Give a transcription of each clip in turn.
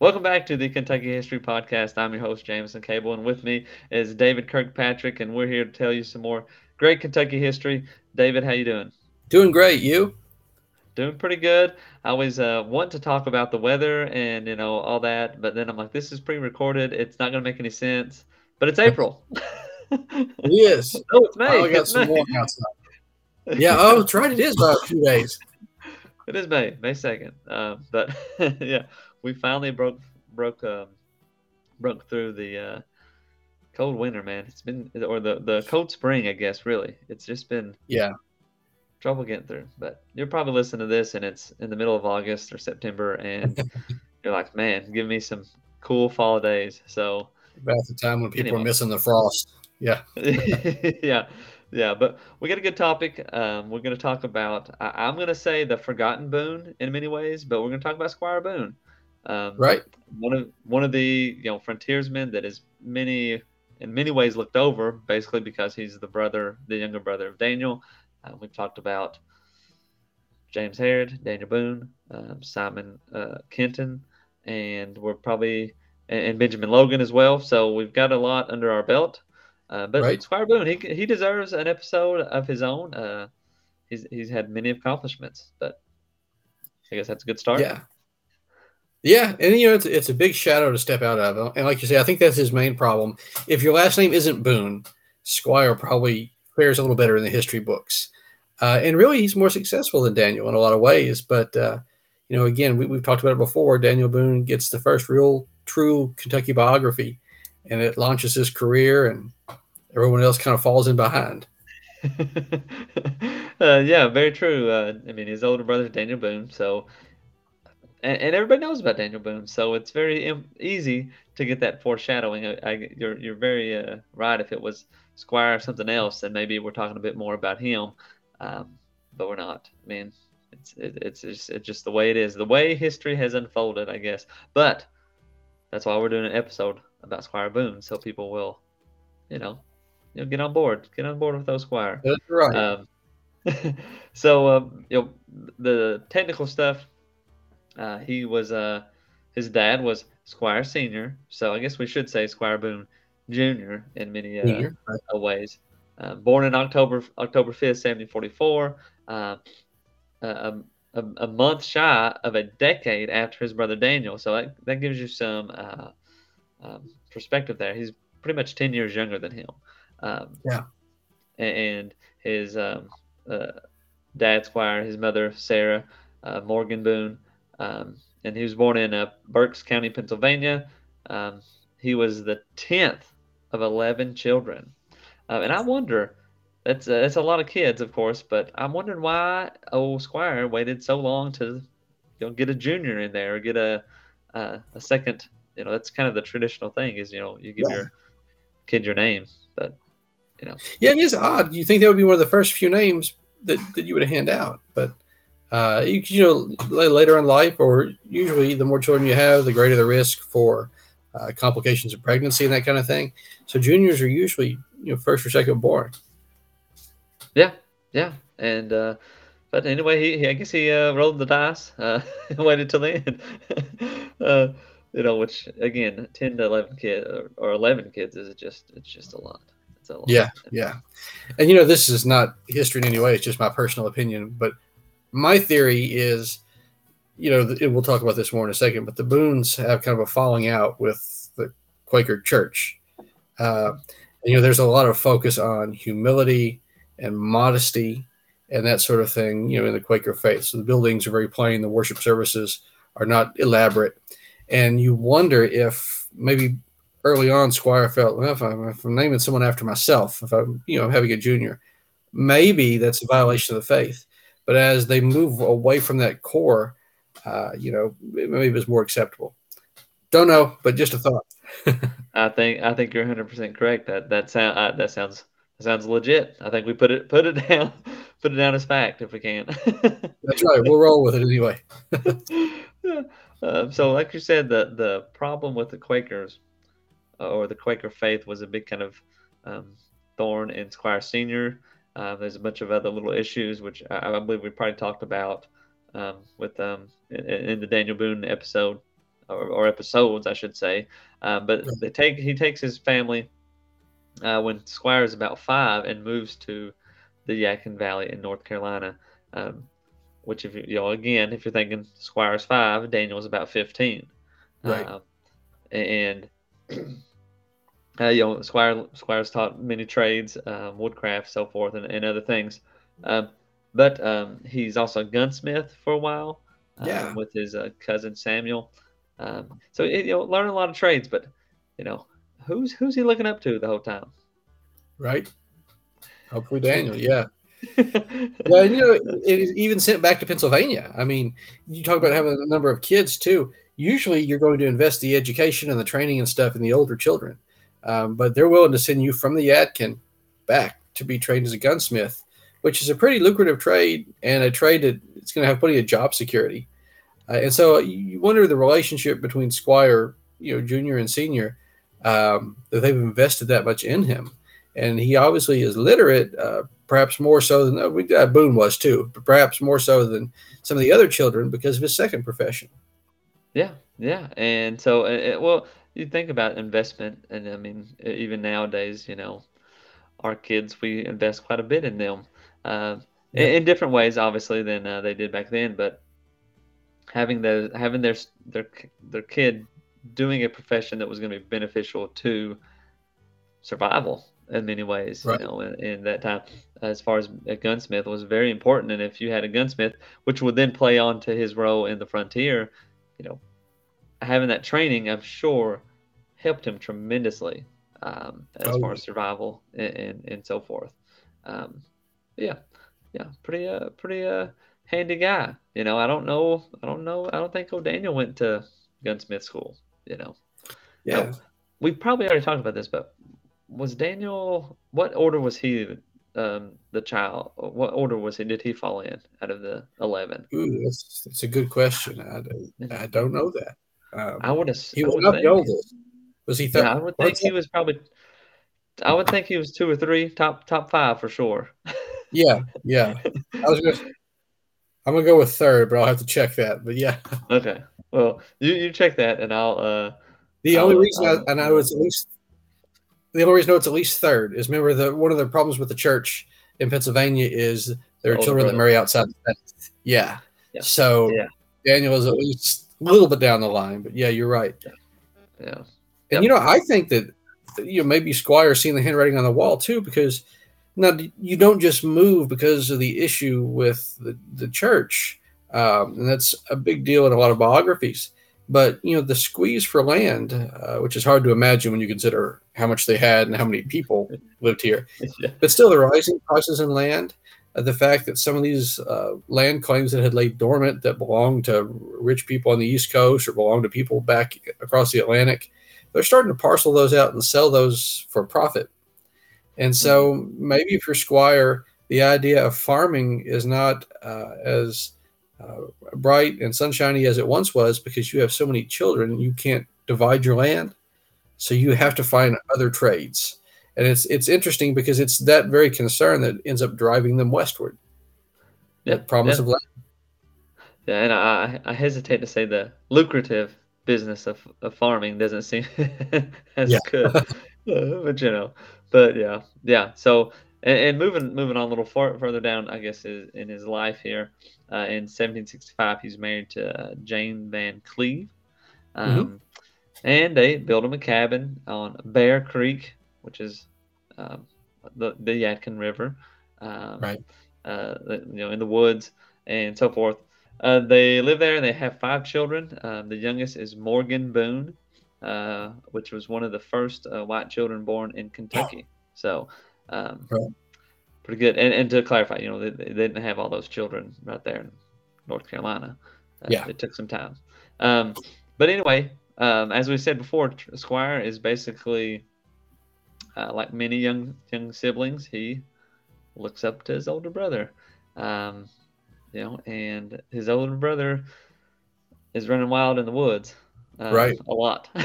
Welcome back to the Kentucky History Podcast. I'm your host, Jameson Cable, and with me is David Kirkpatrick, and we're here to tell you some more great Kentucky history. David, how you doing? Doing great. You? Doing pretty good. I always uh, want to talk about the weather and you know all that, but then I'm like, this is pre-recorded. It's not going to make any sense. But it's April. yes. oh, it's May. I got It's some May. more outside. Yeah. Oh, that's right. It is about a few days. It is May, May second. Um, but yeah, we finally broke broke um, broke through the uh, cold winter, man. It's been or the the cold spring, I guess. Really, it's just been Yeah. trouble getting through. But you're probably listening to this, and it's in the middle of August or September, and you're like, man, give me some cool fall days. So About the time when people Anyway. are missing the frost. Yeah. yeah, yeah. But we got a good topic. Um, we're going to talk about. I, I'm going to say the forgotten Boone in many ways, but we're going to talk about Squire Boone. Um, Right. One of one of the you know frontiersmen that is many in many ways looked over, basically because he's the brother, the younger brother of Daniel. Uh, we've talked about James Harrod, Daniel Boone, um, Simon uh, Kenton, and we're probably and, and Benjamin Logan as well. So we've got a lot under our belt. Uh, but Right. Squire Boone, he he deserves an episode of his own. Uh, he's he's had many accomplishments, but I guess that's a good start. Yeah. Yeah, and you know it's, it's a big shadow to step out of, and like you say, I think that's his main problem. If your last name isn't Boone, Squire probably fares a little better in the history books, uh, and really he's more successful than Daniel in a lot of ways. But uh, you know, again, we, we've talked about it before. Daniel Boone gets the first real, true Kentucky biography, and it launches his career, and everyone else kind of falls in behind. uh, yeah, very true. Uh, I mean, his older brother Daniel Boone, so and, and everybody knows about Daniel Boone, so it's very im- easy to get that foreshadowing. I, I, you're you're very uh, right. If it was Squire or something else, then maybe we're talking a bit more about him, um, but we're not. I mean, it's it, it's just, it's just the way it is, the way history has unfolded, I guess. But that's why we're doing an episode about Squire Boone, so people will, you know, you know, get on board, get on board with those Squire. That's right. Um, so um, you know the technical stuff. Uh, he was uh, his dad was Squire Senior, so I guess we should say Squire Boone Junior in many uh, uh, ways. Uh, born in October October fifth, seventeen forty four. Uh, a, a, a month shy of a decade after his brother Daniel, so that, that gives you some uh, um, perspective there. He's pretty much ten years younger than him. Um, Yeah. and his um, uh, dad Squire, his mother Sarah uh, Morgan Boone, um, and he was born in uh, Berks County, Pennsylvania. Um, he was the tenth of eleven children, uh, and I wonder. That's uh, that's a lot of kids, of course, but I'm wondering why old Squire waited so long to, you know, get a junior in there or get a uh, a second. You know, that's kind of the traditional thing is you know you give Yeah. your kid your name, but you know. Yeah, it is odd. You think that would be one of the first few names that, that you would hand out, but uh, you, you know, later in life, or usually the more children you have, the greater the risk for uh, complications of pregnancy and that kind of thing. So juniors are usually you know first or second born. Yeah, yeah, and uh, but anyway, he, he I guess he uh, rolled the dice, uh, waited till the end. uh, you know, which again, ten to eleven kids or, or eleven kids is just it's just a lot. It's a lot. Yeah, yeah. And you know, this is not history in any way; it's just my personal opinion. But my theory is, you know, th- we'll talk about this more in a second. But the Boones have kind of a falling out with the Quaker Church. Uh, you know, there's a lot of focus on humility and modesty and that sort of thing. You know, in the Quaker faith, so the buildings are very plain. The worship services are not elaborate, and you wonder if maybe early on, Squire felt, well, if I'm, if I'm naming someone after myself, if I'm, you know, having a junior, maybe that's a violation of the faith. But as they move away from that core, uh, you know, maybe it was more acceptable. Don't know, but just a thought. I think I think you're 100 percent correct. That that sound uh, that sounds that sounds legit. I think we put it put it down put it down as fact if we can. That's right. We'll roll with it anyway. Yeah. Um, so, like you said, the the problem with the Quakers uh, or the Quaker faith was a big kind of um, thorn in Squire Senior. Uh, there's a bunch of other little issues which I, I believe we probably talked about um, with um, in, in the Daniel Boone episode or, or episodes, I should say. Uh, but they take he takes his family uh, when Squire is about five and moves to the Yadkin Valley in North Carolina. Um, which, if you, you know, again, if you're thinking Squire's five, Daniel's about fifteen, Right. Um, and uh, you know, Squire Squire's taught many trades, um, woodcraft, so forth, and, and other things. Um, but um, he's also a gunsmith for a while um, Yeah. with his uh, cousin Samuel. Um, so you know, learn a lot of trades, but you know, who's who's he looking up to the whole time? Right. Hopefully, Daniel. Yeah. Yeah, and, you know, it is even sent back to Pennsylvania. I mean, you talk about having a number of kids too. Usually, you're going to invest the education and the training and stuff in the older children, um, but they're willing to send you from the Yadkin back to be trained as a gunsmith, which is a pretty lucrative trade and a trade that it's going to have plenty of job security. Uh, and so you wonder the relationship between Squire, you know, junior and senior, um, that they've invested that much in him, and he obviously is literate. Uh, perhaps more so than uh, we, uh, Boone was too, but perhaps more so than some of the other children because of his second profession. Yeah, yeah, and so uh, uh, well, you think about investment, and I mean, even nowadays, you know, our kids we invest quite a bit in them, uh, in, in different ways, obviously, than uh, they did back then. But having the having their their their kid doing a profession that was going to be beneficial to survival in many ways, Right. you know, in, in that time, as far as a gunsmith was very important. And if you had a gunsmith, which would then play on to his role in the frontier, you know, having that training, I'm sure, helped him tremendously um, as Oh, far as survival and, and, and so forth. Um, yeah, yeah, pretty uh pretty uh handy guy. You know, I don't know, I don't know, I don't think O'Daniel went to gunsmith school. You know, Yeah. Now, we probably already talked about this, but was Daniel? What order was he? Um, the child. What order was he? Did he fall in out of the eleven? Ooh, that's, that's a good question. I, don't- I don't know that. Um, I would have. he was not the oldest. Was he? Th- Yeah, I would think he was probably. I would think he was two or three, top top five for sure. Yeah, yeah. I was gonna. I'm gonna go with third, but I'll have to check that. But yeah, Okay. Well, you, you check that, and I'll. uh the I'll- only reason I'll- I, I know at least the only reason I know it's at least third is remember the one of the problems with the church in Pennsylvania is there are Older children that marry outside. Yeah. Yeah. So Yeah. Daniel is at least a little bit down the line, but yeah, you're right. Yeah. And Yep. you know, I think that you know maybe Squire seeing the handwriting on the wall too, because now you don't just move because of the issue with the, the church, um, and that's a big deal in a lot of biographies. But you know, the squeeze for land, uh, which is hard to imagine when you consider how much they had and how many people lived here. Yeah. But still, the rising prices in land, uh, the fact that some of these uh, land claims that had laid dormant that belonged to rich people on the East Coast or belonged to people back across the Atlantic, they're starting to parcel those out and sell those for profit. And so maybe for Squire, the idea of farming is not uh, as uh, bright and sunshiny as it once was because you have so many children, you can't divide your land. So you have to find other trades. And it's it's interesting because it's that very concern that ends up driving them westward. Yeah. That promise yeah. of land. Yeah, and I, I hesitate to say the lucrative business of, of farming doesn't seem as good, Uh, but you know, but yeah, yeah. So and, and moving moving on a little far, further down, I guess is in his life here. Uh, in 1765, he's married to uh, Jane Van Cleve, Mm-hmm. um, and they built him a cabin on Bear Creek, which is um, the the Yadkin River, um, Right. Uh, you know, in the woods and so forth. Uh, they live there and they have five children. Um, the youngest is Morgan Boone, uh, which was one of the first uh, white children born in Kentucky. So, um, Right. pretty good. And, and to clarify, you know, they, they didn't have all those children right there in North Carolina. Uh, Yeah. It took some time. Um, but anyway, um, as we said before, Squire is basically uh, like many young young siblings. He looks up to his older brother. You know, and his older brother is running wild in the woods, um, Right. A lot.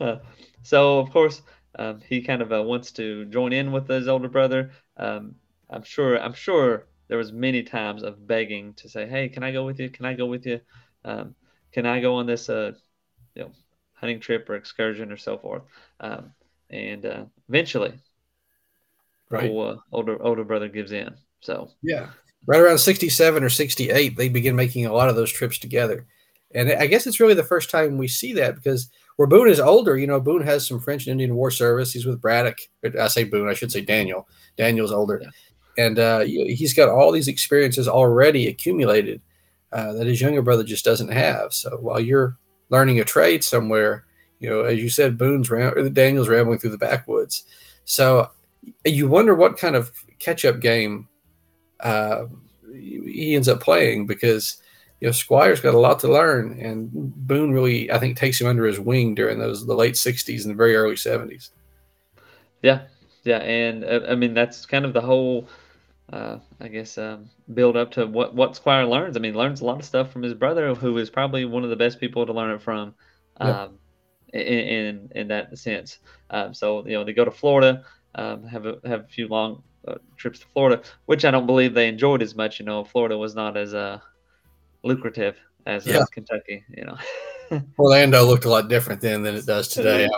Uh, so of course, um, he kind of uh, wants to join in with his older brother. Um, I'm sure. I'm sure there was many times of begging to say, "Hey, can I go with you? Can I go with you?" Um, can I go on this, uh, you know, hunting trip or excursion or so forth? Um, and uh, eventually, Right. old, uh, older older brother gives in. So Yeah. Right around 67 or 68, they begin making a lot of those trips together. And I guess it's really the first time we see that because where Boone is older, you know, Boone has some French and Indian War service. He's with Braddock. I say Boone, I should say Daniel. Daniel's older. Yeah. And uh, he's got all these experiences already accumulated uh, that his younger brother just doesn't have. So while you're learning a trade somewhere, you know, as you said, Boone's ram- or Daniel's rambling through the backwoods. So you wonder what kind of catch up game uh, he ends up playing because you know Squire's got a lot to learn, and Boone really I think takes him under his wing during those the late '60s and the very early '70s. yeah, yeah, and uh, I mean that's kind of the whole. Uh, I guess um, build up to what what Squire learns. I mean, learns a lot of stuff from his brother, who is probably one of the best people to learn it from, Yeah. um, in, in in that sense. Um, so you know they go to Florida, um, have a have a few long uh, trips to Florida, which I don't believe they enjoyed as much. You know, Florida was not as uh, lucrative as, Yeah. as Kentucky. You know. Orlando looked a lot different then than it does today.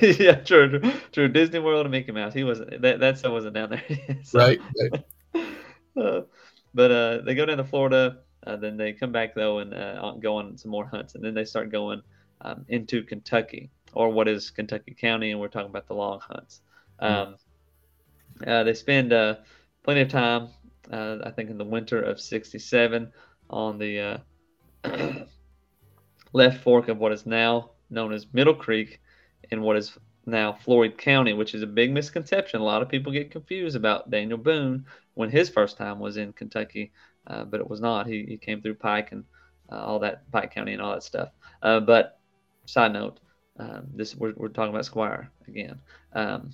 yeah, true, true, true. Disney World and Mickey Mouse. He wasn't that that stuff wasn't down there. So, right. uh, but uh, they go down to Florida. Uh, then they come back though and uh, go on some more hunts, and then they start going um, into Kentucky or what is Kentucky County, and we're talking about the long hunts. Um, uh, they spend uh, plenty of time, uh, I think, in the winter of '67 on the uh, left fork of what is now known as Middle Creek in what is now Floyd County, which is a big misconception. A lot of people get confused about Daniel Boone when his first time was in Kentucky, uh, but it was not. He, he came through Pike and uh, all that, Pike County and all that stuff. Uh, but side note, um, this we're, we're talking about Squire again. Um,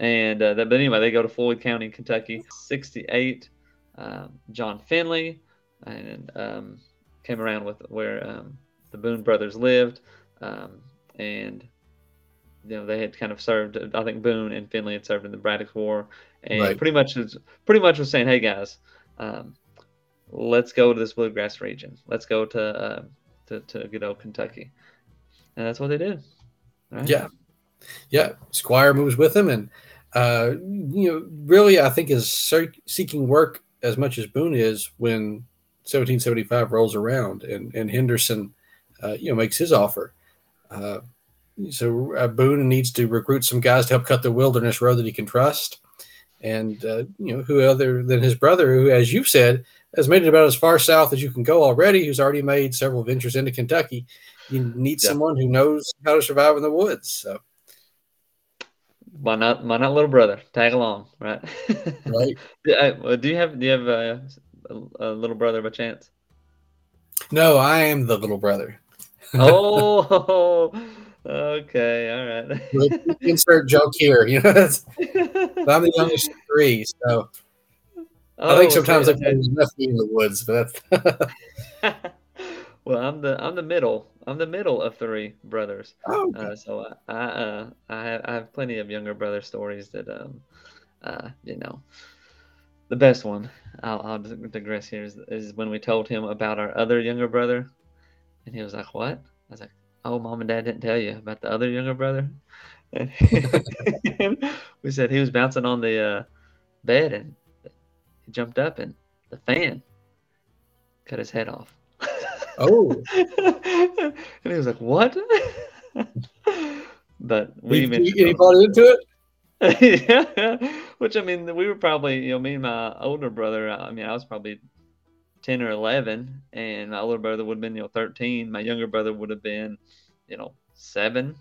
and uh, that, but anyway, they go to Floyd County, Kentucky, 68. Um, John Finley and um, came around with where um, the Boone brothers lived, um, and you know they had kind of served. I think Boone and Finley had served in the Braddock War, and Right. pretty much was pretty much was saying, "Hey guys, um, let's go to this bluegrass region. Let's go to uh, to, to good old Kentucky," and that's what they did. Right? Yeah. Yeah. Squire moves with him. And, uh, you know, really, I think is seeking work as much as Boone is when 1775 rolls around and, and Henderson, uh, you know, makes his offer. Uh, so uh, Boone needs to recruit some guys to help cut the wilderness road that he can trust. And, uh, you know, who other than his brother, who, as you've said, has made it about as far south as you can go already, who's already made several ventures into Kentucky. You need Yeah. someone who knows how to survive in the woods. So, Why not? Why not, little brother? Tag along, right? right. Do you have do you have uh, a, a little brother by chance? No, I am the little brother. Oh, okay, all right. Insert joke here. You know, I'm the youngest of three, so I think Oh, sometimes okay, I play me in the woods, but that's. Well, I'm the I'm the middle. I'm the middle of three brothers. oh, Uh, so I I, uh, I have I have plenty of younger brother stories that um uh you know the best one I'll, I'll digress here is, is when we told him about our other younger brother and he was like what I was like oh mom and dad didn't tell you about the other younger brother and we said he was bouncing on the uh, bed and he jumped up and the fan cut his head off oh, and he was like, "What?" but we he, he, he bought into it. yeah, which I mean, we were probably, you know, me and my older brother. I mean, I was probably ten or eleven, and my older brother would have been, you know, thirteen. My younger brother would have been, you know, seven.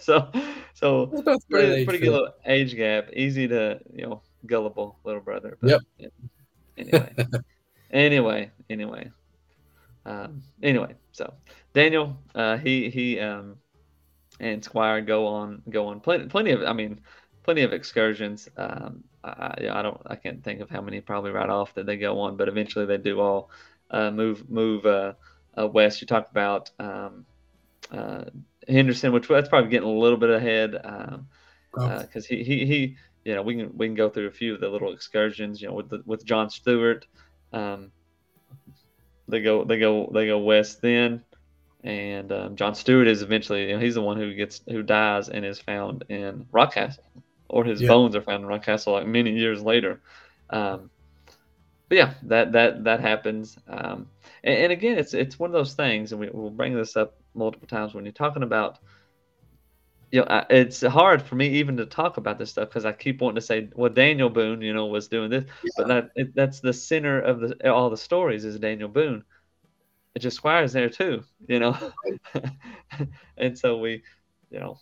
so, so That's pretty, pretty good little age gap. Easy to, you know, gullible little brother. But, Yep. Anyway, anyway, anyway. Um, anyway, so Daniel, uh, he he um, and Squire go on go on plenty plenty of I mean plenty of excursions. Um, I, I don't I can't think of how many probably right off that they go on, but eventually they do all uh, move move uh, uh, west. You talked about um, uh, Henderson, which that's probably getting a little bit ahead. Um, Oh, because he, he he you know we can we can go through a few of the little excursions you know with the, with John Stewart um, they go they go they go west then, and um, John Stewart is eventually you know, he's the one who gets who dies and is found in Rockcastle, or his yeah. bones are found in Rockcastle like many years later. Um, but yeah, that that that happens. Um, and, and, again, it's it's one of those things, and we, will bring this up multiple times when you're talking about. You know, it's hard for me even to talk about this stuff because I keep wanting to say, well, Daniel Boone, you know, was doing this, yeah. but that it, that's the center of the all the stories is Daniel Boone. It just Squire's there too, you know, and so we, you know,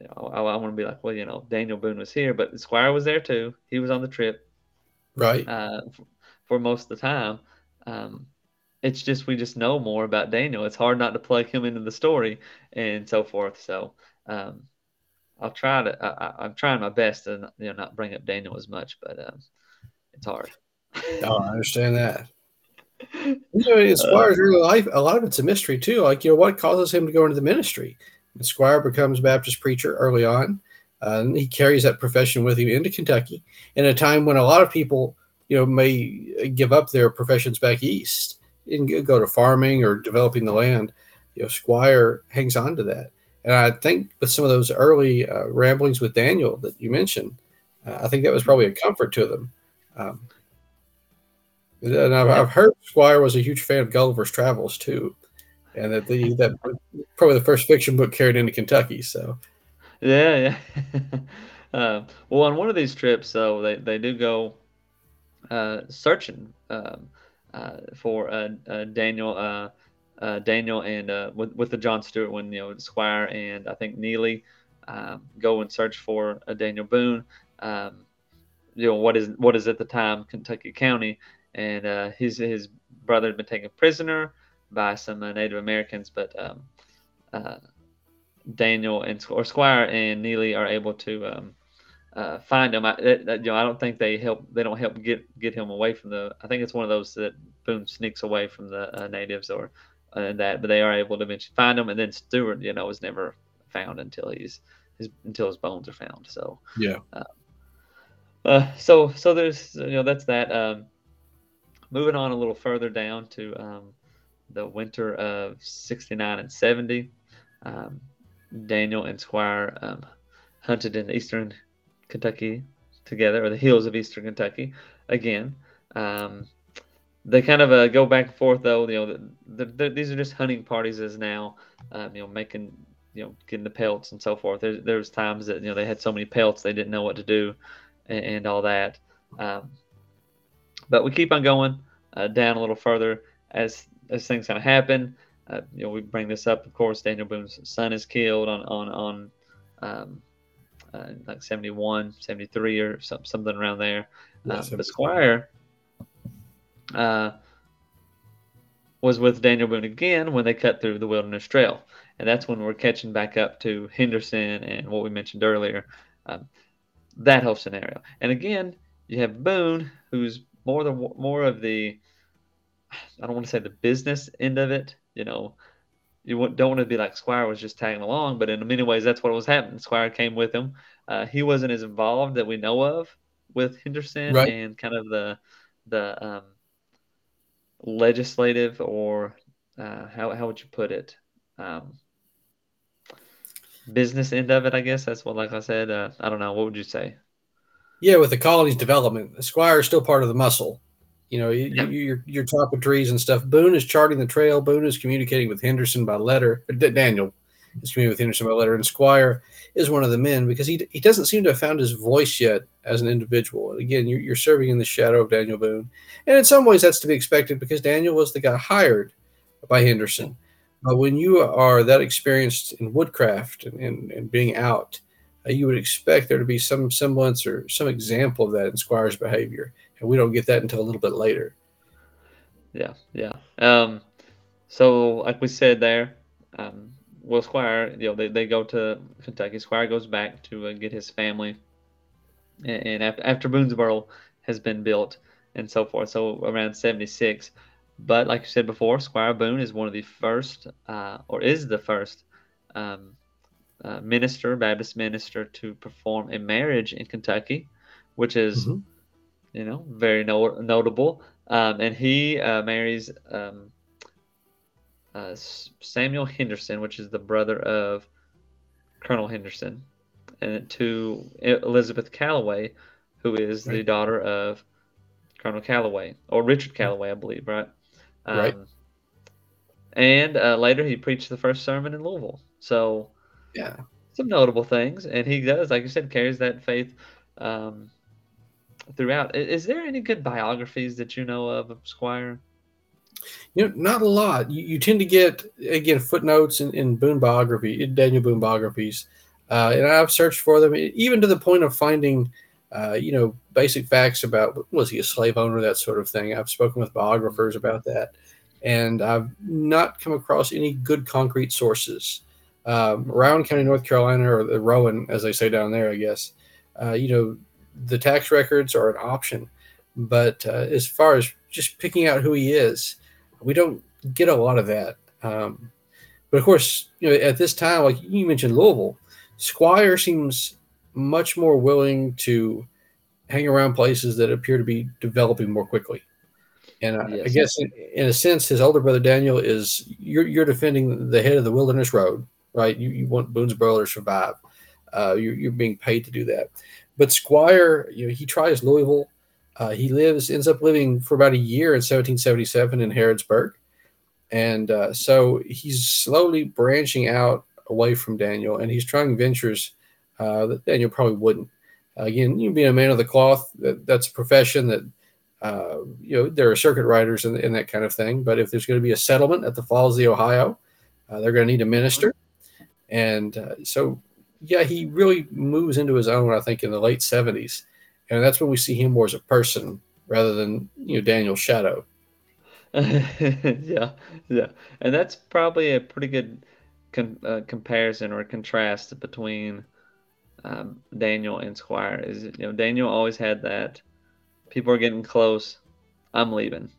you know, I, I want to be like, well, you know, Daniel Boone was here, but Squire was there too. He was on the trip, right? Uh, for most of the time. Um, it's just we just know more about Daniel. It's hard not to plug him into the story and so forth. So um, I'll try to. I, am trying my best to you know not bring up Daniel as much, but um, it's hard. oh, I understand that. You know, in Squire's early life, a lot of it's a mystery too. Like you know, what causes him to go into the ministry? Squire becomes Baptist preacher early on. Uh, and he carries that profession with him into Kentucky in a time when a lot of people you know, may give up their professions back east and go to farming or developing the land. You know, Squire hangs on to that. And I think with some of those early uh, ramblings with Daniel that you mentioned, uh, I think that was probably a comfort to them. Um, and I've, I've, heard Squire was a huge fan of Gulliver's Travels too, and that the that probably the first fiction book carried into Kentucky. So, yeah, yeah. uh, well, on one of these trips, though, they they do go uh, searching um, uh, for uh, Daniel. And with with the John Stewart when you know Squire and I think Neely um, go and search for a Daniel Boone. Um, you know what is what is at the time Kentucky County, and uh, his his brother had been taken prisoner by some uh, Native Americans, but um, uh, Daniel and or Squire and Neely are able to um, uh, find him. I, it, you know, I don't think they help. They don't help get get him away from the. I think it's one of those that Boone sneaks away from the uh, natives or uh, that, but they are able to eventually find him. And then Stewart, you know, is never found until he's his until his bones are found. So yeah. Uh, uh, so so there's you know that's that. Um, moving on a little further down to um, the winter of '69 and '70. Um, Daniel and Squire um, hunted in eastern Kentucky together, or the hills of Eastern Kentucky again. Um, they kind of uh, go back and forth though. You know, the, the, these are just hunting parties as now. Um, you know, making you know getting the pelts and so forth. There's there's times that you know they had so many pelts they didn't know what to do, and, and all that. Um, but we keep on going uh, down a little further as as things kind of happen. Uh, you know, we bring this up. Of course, Daniel Boone's son is killed on on on um, uh, like 71, 73 or some, something around there. Yeah, uh, but Squire uh, was with Daniel Boone again when they cut through the Wilderness Trail. And that's when we're catching back up to Henderson and what we mentioned earlier, um, that whole scenario. And again, you have Boone, who's more the more of the I don't want to say the business end of it, you know, you don't want to be like Squire was just tagging along, but in many ways that's what was happening. Squire came with him. Uh, he wasn't as involved that we know of with Henderson right. and kind of the the um, legislative or uh, how how would you put it um, business end of it. I guess that's what, like I said, uh, I don't know. What would you say? Yeah, with the colony's development, Squire is still part of the muscle. You know, you, yeah. you, are you're talking trees and stuff. Boone is charting the trail. Boone is communicating with Henderson by letter. Daniel is communicating with Henderson by letter. And Squire is one of the men because he, he doesn't seem to have found his voice yet as an individual. And again, you're, you're serving in the shadow of Daniel Boone. And in some ways, that's to be expected because Daniel was the guy hired by Henderson. But when you are that experienced in woodcraft and, and, and being out, uh, you would expect there to be some semblance or some example of that in Squire's behavior and we don't get that until a little bit later. Yeah, yeah. Um, so like we said there, um, Will Squire, you know, they, they go to Kentucky. Squire goes back to uh, get his family, and, and after, after Boonesboro has been built and so forth, so around '76. But like you said before, Squire Boone is one of the first, uh, or is the first, um, uh, minister, Baptist minister, to perform a marriage in Kentucky, which is mm-hmm you know, very no- notable. Um, and he uh, marries um, uh, Samuel Henderson, which is the brother of Colonel Henderson, and to Elizabeth Calloway, who is right. the daughter of Colonel Calloway or Richard Calloway, I believe, right? Um, right. And uh, later, he preached the first sermon in Louisville. So, yeah, some notable things, and he does, like you said, carries that faith um, throughout. Is there any good biographies that you know of of Squire? You know, not a lot. You, you tend to get again footnotes in, in Boone biography, in Daniel Boone biographies, uh, and I've searched for them, even to the point of finding, uh, you know, basic facts about was he a slave owner, that sort of thing. I've spoken with biographers about that, and I've not come across any good concrete sources. Um, Rowan County, North Carolina, or the Rowan, as they say down there, I guess. Uh, you know, the tax records are an option, but uh, as far as just picking out who he is, we don't get a lot of that. Um, but of course, you know, at this time, like you mentioned, Louisville, Squire seems much more willing to hang around places that appear to be developing more quickly. And yes. I guess, in, in, a sense, his older brother Daniel is you're, you're defending the head of the Wilderness Road, right? You, you want Boonesboro to survive. Uh, you're, you're being paid to do that. But Squire, you know, he tries Louisville. Uh, he lives, ends up living for about a year in 1777 in Harrodsburg. And uh, so he's slowly branching out away from Daniel and he's trying ventures uh, that Daniel probably wouldn't. again, you being a man of the cloth, that, that's a profession that, uh, you know, there are circuit riders and, and, that kind of thing. But if there's going to be a settlement at the Falls of the Ohio, uh, they're going to need a minister. And uh, so yeah, he really moves into his own, I think, in the late 70s. And that's when we see him more as a person rather than, you know, Daniel's shadow. yeah, yeah. And that's probably a pretty good con- uh, comparison or contrast between um, Daniel and Squire. Is, you know, Daniel always had that people are getting close, I'm leaving.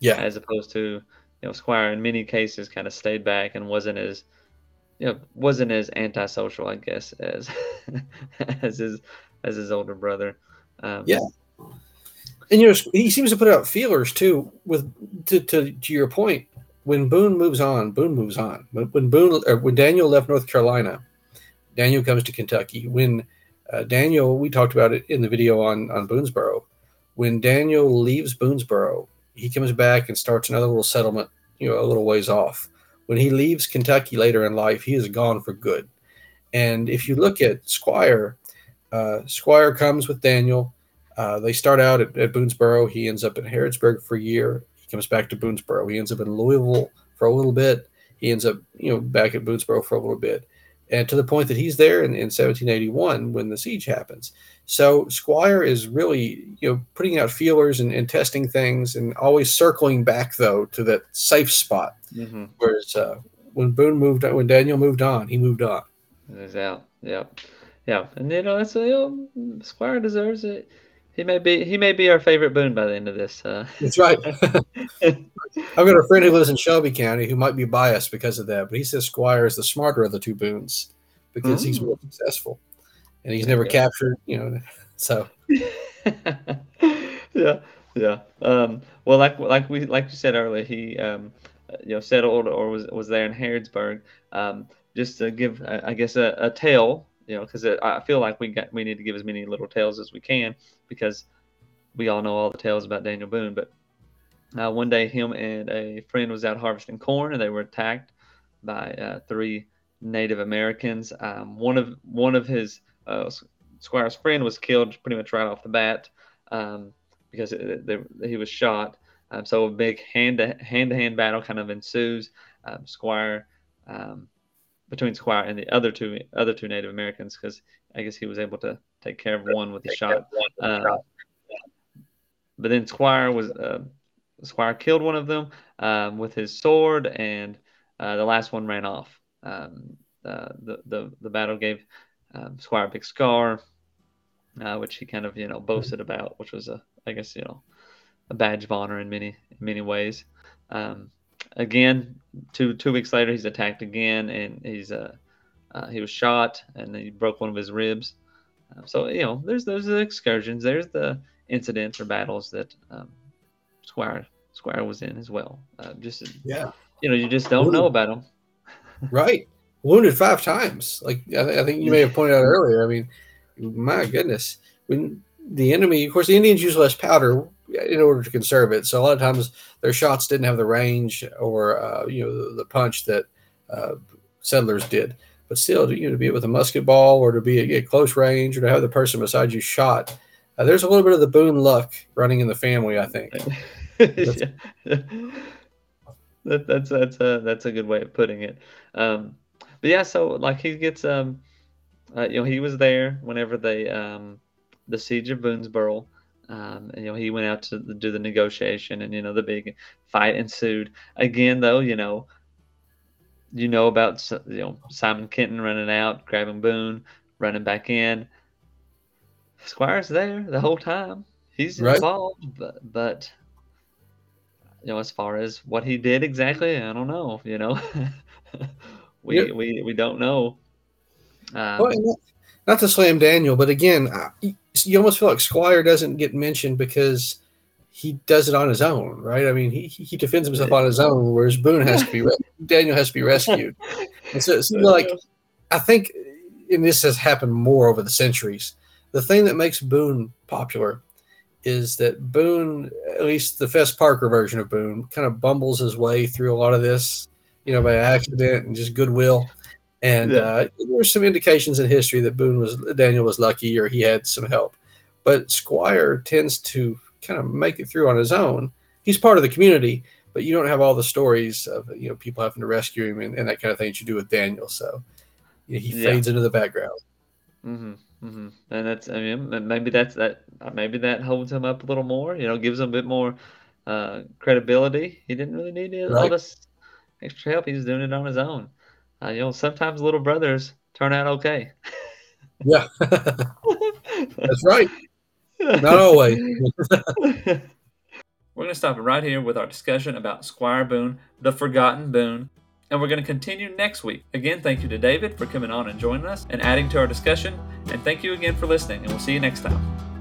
Yeah. As opposed to, you know, Squire in many cases kind of stayed back and wasn't as you know, wasn't as antisocial, I guess, as as his as his older brother. Um, yeah, and you know, he seems to put out feelers too. With to, to, to your point, when Boone moves on, Boone moves on. When Boone, when Daniel left North Carolina, Daniel comes to Kentucky. When uh, Daniel, we talked about it in the video on on Boonesboro. When Daniel leaves Boonesboro, he comes back and starts another little settlement, you know, a little ways off when he leaves Kentucky later in life, he is gone for good. And if you look at Squire, uh, Squire comes with Daniel. Uh, they start out at, at, Boonesboro. He ends up in Harrodsburg for a year. He comes back to Boonesboro. He ends up in Louisville for a little bit. He ends up, you know, back at Boonesboro for a little bit, and to the point that he's there in, in 1781 when the siege happens. So Squire is really, you know, putting out feelers and, and testing things, and always circling back though to that safe spot Mm-hmm. Whereas uh, when Boone moved, when Daniel moved on, he moved on. He's out. Yep. Yeah, and you know that's you know, Squire deserves it. He may be he may be our favorite Boone by the end of this. Uh. That's right. I've got a friend who lives in Shelby County who might be biased because of that, but he says Squire is the smarter of the two Boones because mm. he's more successful, and he's never yeah. captured. You know, so. yeah, yeah. Um, well, like like we like you said earlier, he um, you know settled or was was there in Harrodsburg. Um, just to give, I guess, a, a tale, you know, because I feel like we got we need to give as many little tales as we can because we all know all the tales about Daniel Boone. But uh, one day, him and a friend was out harvesting corn, and they were attacked by uh, three Native Americans. Um, one of one of his uh, Squire's friend was killed pretty much right off the bat um, because it, it, he was shot. Um, so a big hand to hand to hand battle kind of ensues. Um, Squire um, between Squire and the other two other two Native Americans because I guess he was able to take care of one with a shot. Uh, but then Squire was uh, Squire killed one of them um, with his sword, and uh, the last one ran off. Um, the the the battle gave um, Squire a big scar, uh, which he kind of you know boasted about, which was a I guess you know a badge of honor in many in many ways. Um, again, two two weeks later, he's attacked again, and he's uh, uh, he was shot, and he broke one of his ribs. Um, so you know, there's there's the excursions, there's the incidents or battles that um, Squire Squire was in as well. Uh, just yeah, you know, you just don't know about him. right, wounded five times. Like I, th- I think you may have pointed out earlier. I mean, my goodness, when the enemy, of course, the Indians use less powder in order to conserve it. So a lot of times their shots didn't have the range or uh, you know the, the punch that uh, settlers did. But still, you know, to be with a musket ball or to be at, close range or to have the person beside you shot, uh, there's a little bit of the Boone luck running in the family. I think. That's, that, that's that's a that's a good way of putting it. Um, but yeah, so like he gets um, uh, you know, he was there whenever they um, the siege of Boonesboro. Um, and, you know, he went out to do the negotiation, and you know, the big fight ensued. Again, though, you know, you know about you know Simon Kenton running out, grabbing Boone, running back in. Squire's there the whole time. He's right. involved, but but you know, as far as what he did exactly, I don't know. You know, we we we don't know. Um, well, not to slam Daniel, but again, you almost feel like Squire doesn't get mentioned because he does it on his own, right? I mean, he, he defends himself on his own, whereas Boone has to be Daniel has to be rescued. And so it's like I think, and this has happened more over the centuries. The thing that makes Boone popular is that Boone, at least the Fess Parker version of Boone, kind of bumbles his way through a lot of this, you know, by accident and just goodwill. And yeah. uh, there's some indications in history that Boone was Daniel was lucky or he had some help. But Squire tends to kind of make it through on his own. He's part of the community, but you don't have all the stories of you know people having to rescue him and, and that kind of thing that you do with Daniel. So you know, he yeah. fades into the background. Mm-hmm. Mm-hmm. And that's I mean maybe that's that maybe that holds him up a little more. You know, gives him a bit more uh, credibility. He didn't really need right. all this extra help. He's doing it on his own. Uh, you know, sometimes little brothers turn out okay. yeah, that's right. Not always. We're going to stop right here with our discussion about Squire Boone, the Forgotten Boone, and we're going to continue next week. Again, thank you to David for coming on and joining us and adding to our discussion, and thank you again for listening, and we'll see you next time.